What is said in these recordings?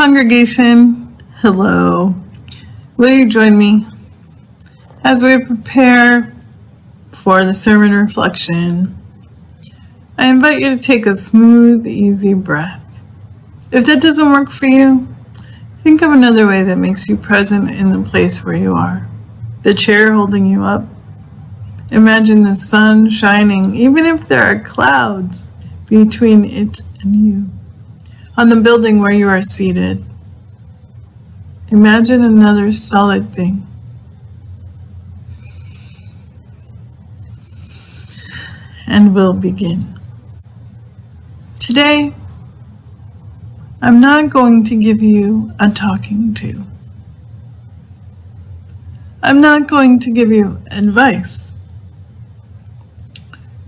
Congregation, hello. Will you join me as we prepare for the sermon reflection? I invite you to take a smooth, easy breath. If that doesn't work for you, think of another way that makes you present in the place where you are. The chair holding you up. Imagine the sun shining, even if there are clouds between it and you. On the building where you are seated, imagine another solid thing. And we'll begin. Today, I'm not going to give you a talking to. I'm not going to give you advice.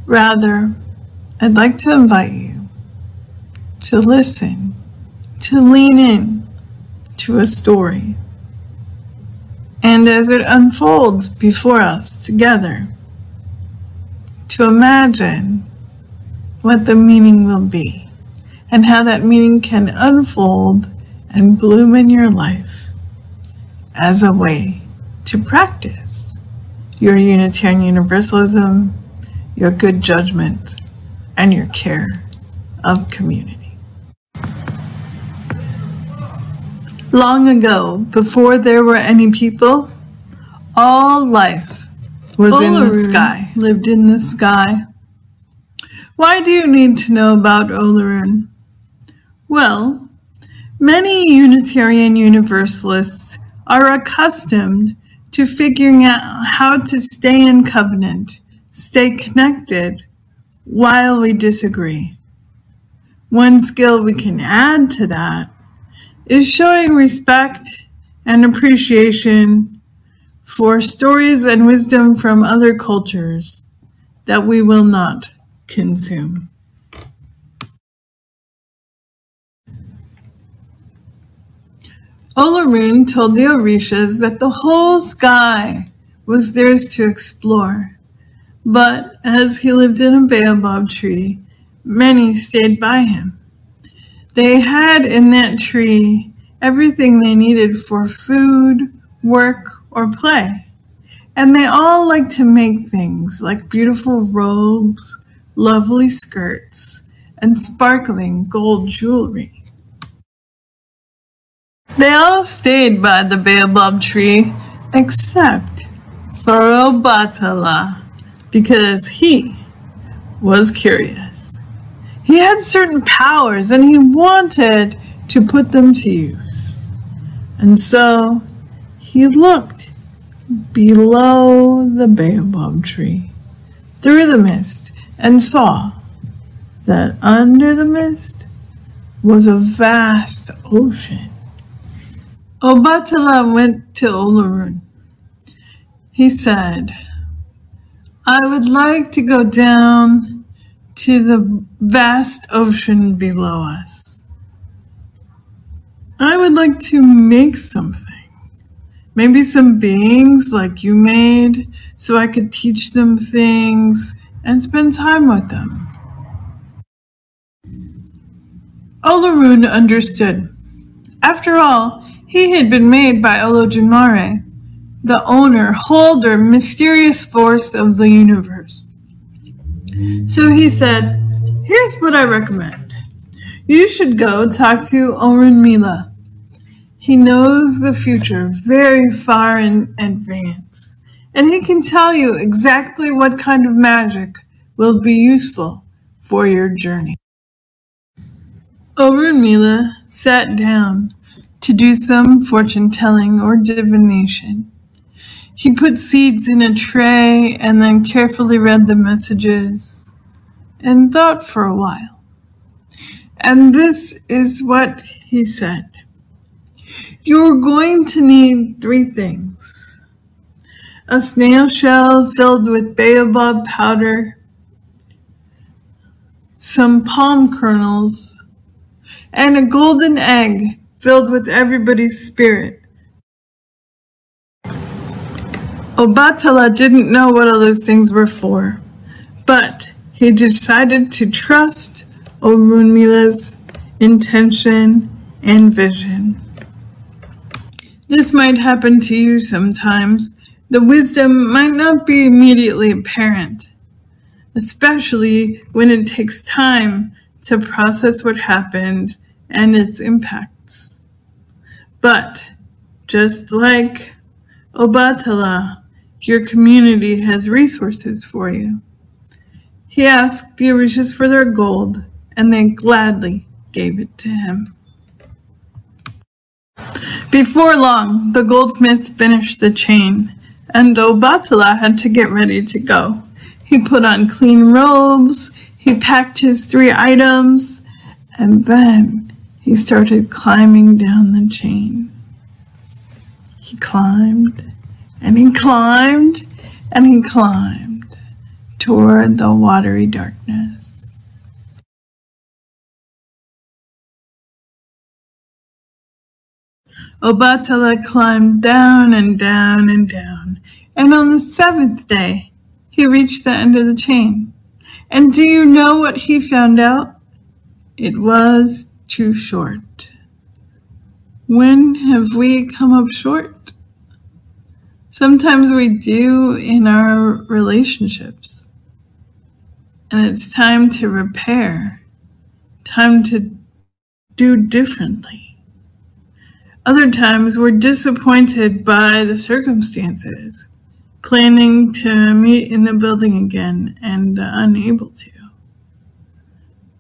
Rather, I'd like to invite you to listen, to lean in to a story. And as it unfolds before us together, to imagine what the meaning will be and how that meaning can unfold and bloom in your life as a way to practice your Unitarian Universalism, your good judgment, and your care of community. Long ago, before there were any people, all life was in the sky, lived in the sky. Why do you need to know about Olorun? Well, many Unitarian Universalists are accustomed to figuring out how to stay in covenant, stay connected, while we disagree. One skill we can add to that is showing respect and appreciation for stories and wisdom from other cultures that we will not consume. Olorun told the Orishas that the whole sky was theirs to explore, but as he lived in a baobab tree, many stayed by him. They had in that tree everything they needed for food, work, or play. And they all liked to make things like beautiful robes, lovely skirts, and sparkling gold jewelry. They all stayed by the baobab tree except for Obatala because he was curious. He had certain powers and he wanted to put them to use. And so he looked below the baobab tree through the mist and saw that under the mist was a vast ocean. Obatala went to Olorun. He said, I would like to go down to the vast ocean below us. I would like to make something. Maybe some beings like you made, so I could teach them things and spend time with them. Olorun understood. After all, he had been made by Olodumare, the owner, holder, mysterious force of the universe. So he said, Here's what I recommend. You should go talk to Orunmila. He knows the future very far in advance, and he can tell you exactly what kind of magic will be useful for your journey. Orunmila sat down to do some fortune telling or divination. He put seeds in a tray and then carefully read the messages and thought for a while. And this is what he said. You're going to need three things. A snail shell filled with baobab powder, some palm kernels, and a golden egg filled with everybody's spirit. Obatala didn't know what all those things were for, but he decided to trust Orunmila's intention and vision. This might happen to you sometimes. The wisdom might not be immediately apparent, especially when it takes time to process what happened and its impacts. But just like Obatala, your community has resources for you. He asked the Orishas for their gold, and they gladly gave it to him. Before long, the goldsmith finished the chain, and Obatala had to get ready to go. He put on clean robes, he packed his three items, and then he started climbing down the chain. He climbed, and he climbed, and he climbed toward the watery darkness. Oh, Obatala climbed down and down and down, and on the seventh day he reached the end of the chain. And do you know what he found out? It was too short. When have we come up short? Sometimes we do in our relationships. And it's time to repair, time to do differently. Other times we're disappointed by the circumstances, planning to meet in the building again and uh, unable to.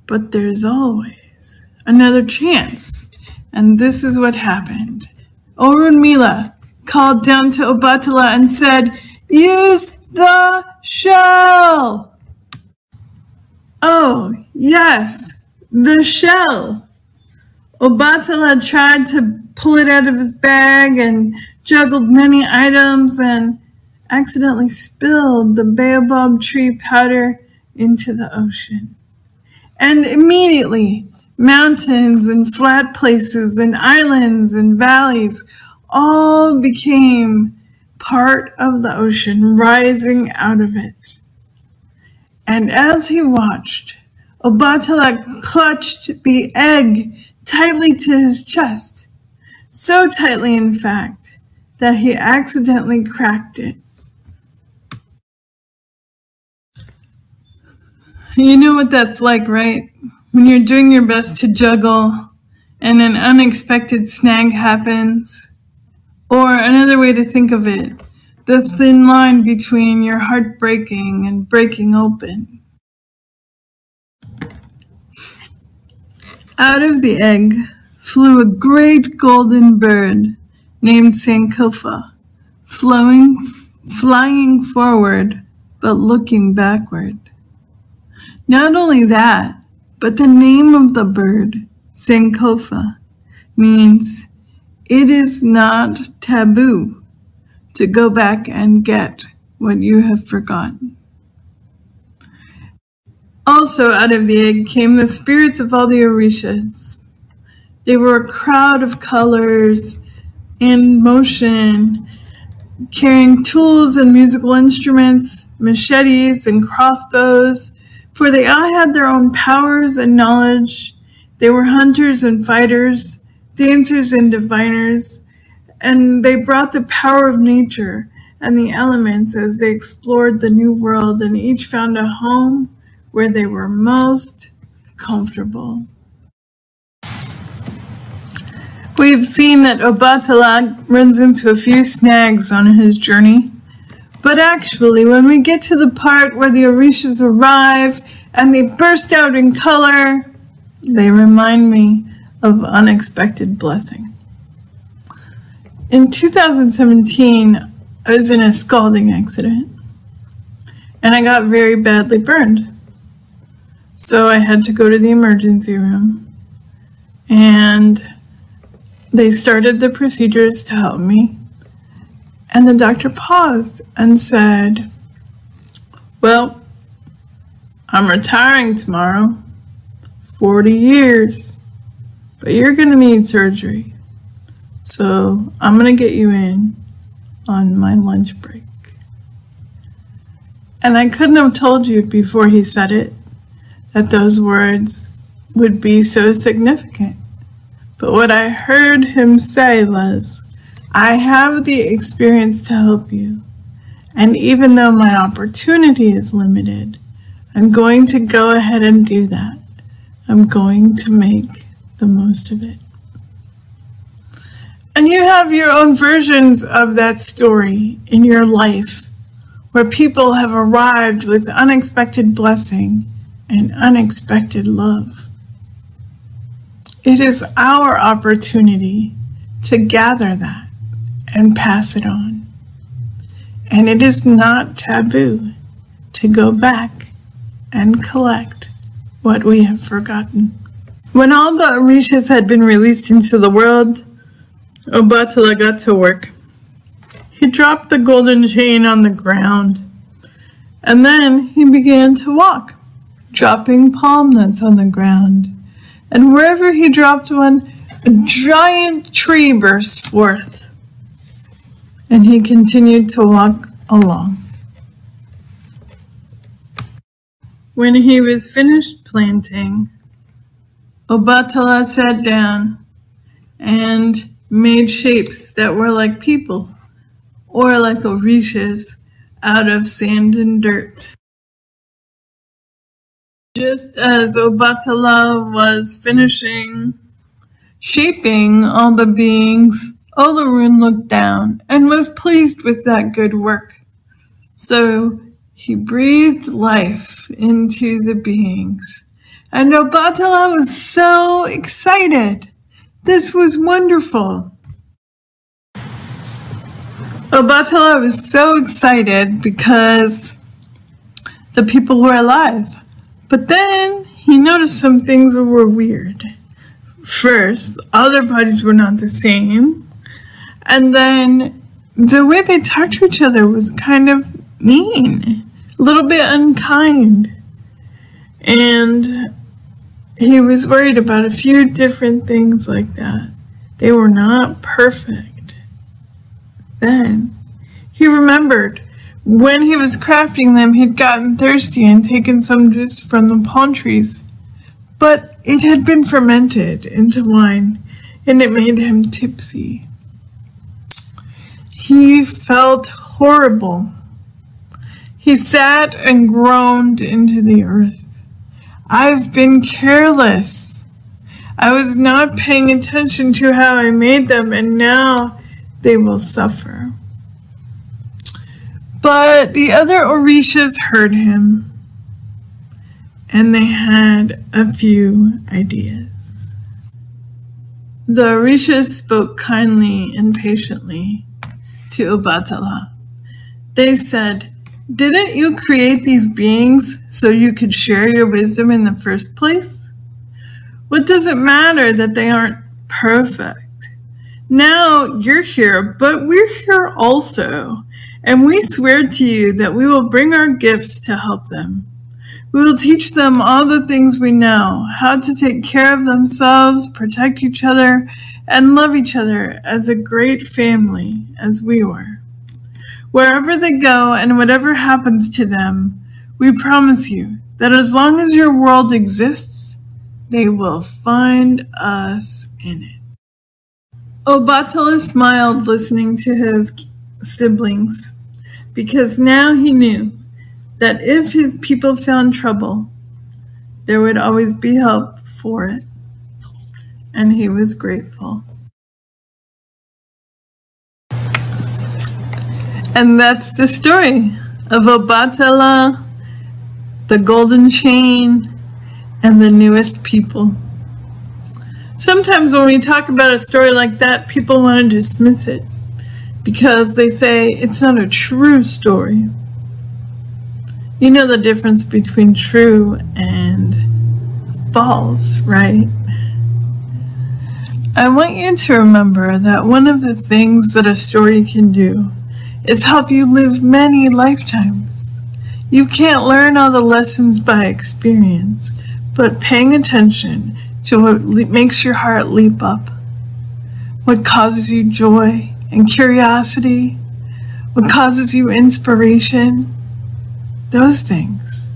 But there's always another chance. And this is what happened. Orunmila called down to Obatala and said, Use the shell! Oh, yes, the shell. Obatala tried to pull it out of his bag and juggled many items and accidentally spilled the baobab tree powder into the ocean. And immediately, mountains and flat places and islands and valleys all became part of the ocean rising out of it. And as he watched, Obatala clutched the egg tightly to his chest so tightly, in fact, that he accidentally cracked it. You know what that's like, right? When you're doing your best to juggle and an unexpected snag happens. Or another way to think of it, the thin line between your heart breaking and breaking open. Out of the egg flew a great golden bird named Sankofa, flowing, flying forward but looking backward. Not only that, but the name of the bird, Sankofa, means it is not taboo to go back and get what you have forgotten. Also out of the egg came the spirits of all the Orishas, they were a crowd of colors and motion, carrying tools and musical instruments, machetes and crossbows, for they all had their own powers and knowledge. They were hunters and fighters, dancers and diviners, and they brought the power of nature and the elements as they explored the new world, and each found a home where they were most comfortable. We've seen that Obatala runs into a few snags on his journey. But actually, when we get to the part where the Orishas arrive and they burst out in color, they remind me of unexpected blessing. In 2017, I was in a scalding accident and I got very badly burned. So I had to go to the emergency room and they started the procedures to help me, and the doctor paused and said, Well, I'm retiring tomorrow, 40 years, but you're going to need surgery. So I'm going to get you in on my lunch break. And I couldn't have told you before he said it that those words would be so significant But what I heard him say was, I have the experience to help you. And even though my opportunity is limited, I'm going to go ahead and do that. I'm going to make the most of it. And you have your own versions of that story in your life where people have arrived with unexpected blessing and unexpected love. It is our opportunity to gather that and pass it on. And it is not taboo to go back and collect what we have forgotten. When all the Orishas had been released into the world, Obatala got to work. He dropped the golden chain on the ground, and then he began to walk, dropping palm nuts on the ground. And wherever he dropped one, a giant tree burst forth, and he continued to walk along. When he was finished planting, Obatala sat down and made shapes that were like people or like orishas out of sand and dirt. Just as Obatala was finishing shaping all the beings, Olorun looked down and was pleased with that good work. So he breathed life into the beings. And Obatala was so excited. This was wonderful. Obatala was so excited because the people were alive. But then he noticed some things were weird. First, other bodies were not the same. And then the way they talked to each other was kind of mean, a little bit unkind. And he was worried about a few different things like that. They were not perfect. Then he remembered when he was crafting them, he'd gotten thirsty and taken some juice from the palm trees, but it had been fermented into wine and it made him tipsy. He felt horrible. He sat and groaned into the earth. I've been careless. I was not paying attention to how I made them, and now they will suffer. But the other Orishas heard him, and they had a few ideas. The Orishas spoke kindly and patiently to Obatala. They said, Didn't you create these beings so you could share your wisdom in the first place? What does it matter that they aren't perfect? Now you're here, but we're here also, and we swear to you that we will bring our gifts to help them. We will teach them all the things we know, how to take care of themselves, protect each other, and love each other as a great family as we were. Wherever they go and whatever happens to them, we promise you that as long as your world exists, they will find us in it. Oh, Obatala smiled listening to his siblings, because now he knew that if his people found trouble, there would always be help for it, and he was grateful. And that's the story of Obatala, the golden chain, and the newest people. Sometimes when we talk about a story like that, people want to dismiss it because they say it's not a true story. You know the difference between true and false, right? I want you to remember that one of the things that a story can do is help you live many lifetimes. You can't learn all the lessons by experience, but paying attention to what makes your heart leap up, what causes you joy and curiosity, what causes you inspiration, those things.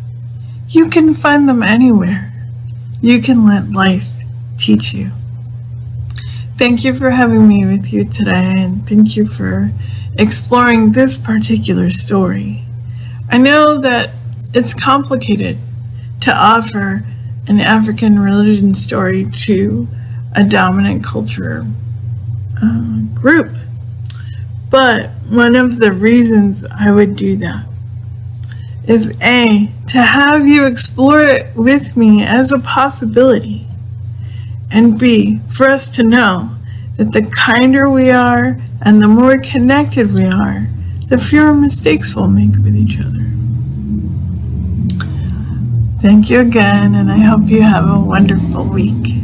You can find them anywhere. You can let life teach you. Thank you for having me with you today, and thank you for exploring this particular story. I know that it's complicated to offer an African religion story to a dominant culture uh, group. But one of the reasons I would do that is A, to have you explore it with me as a possibility, and B, for us to know that the kinder we are and the more connected we are, the fewer mistakes we'll make with each other. Thank you again, and I hope you have a wonderful week.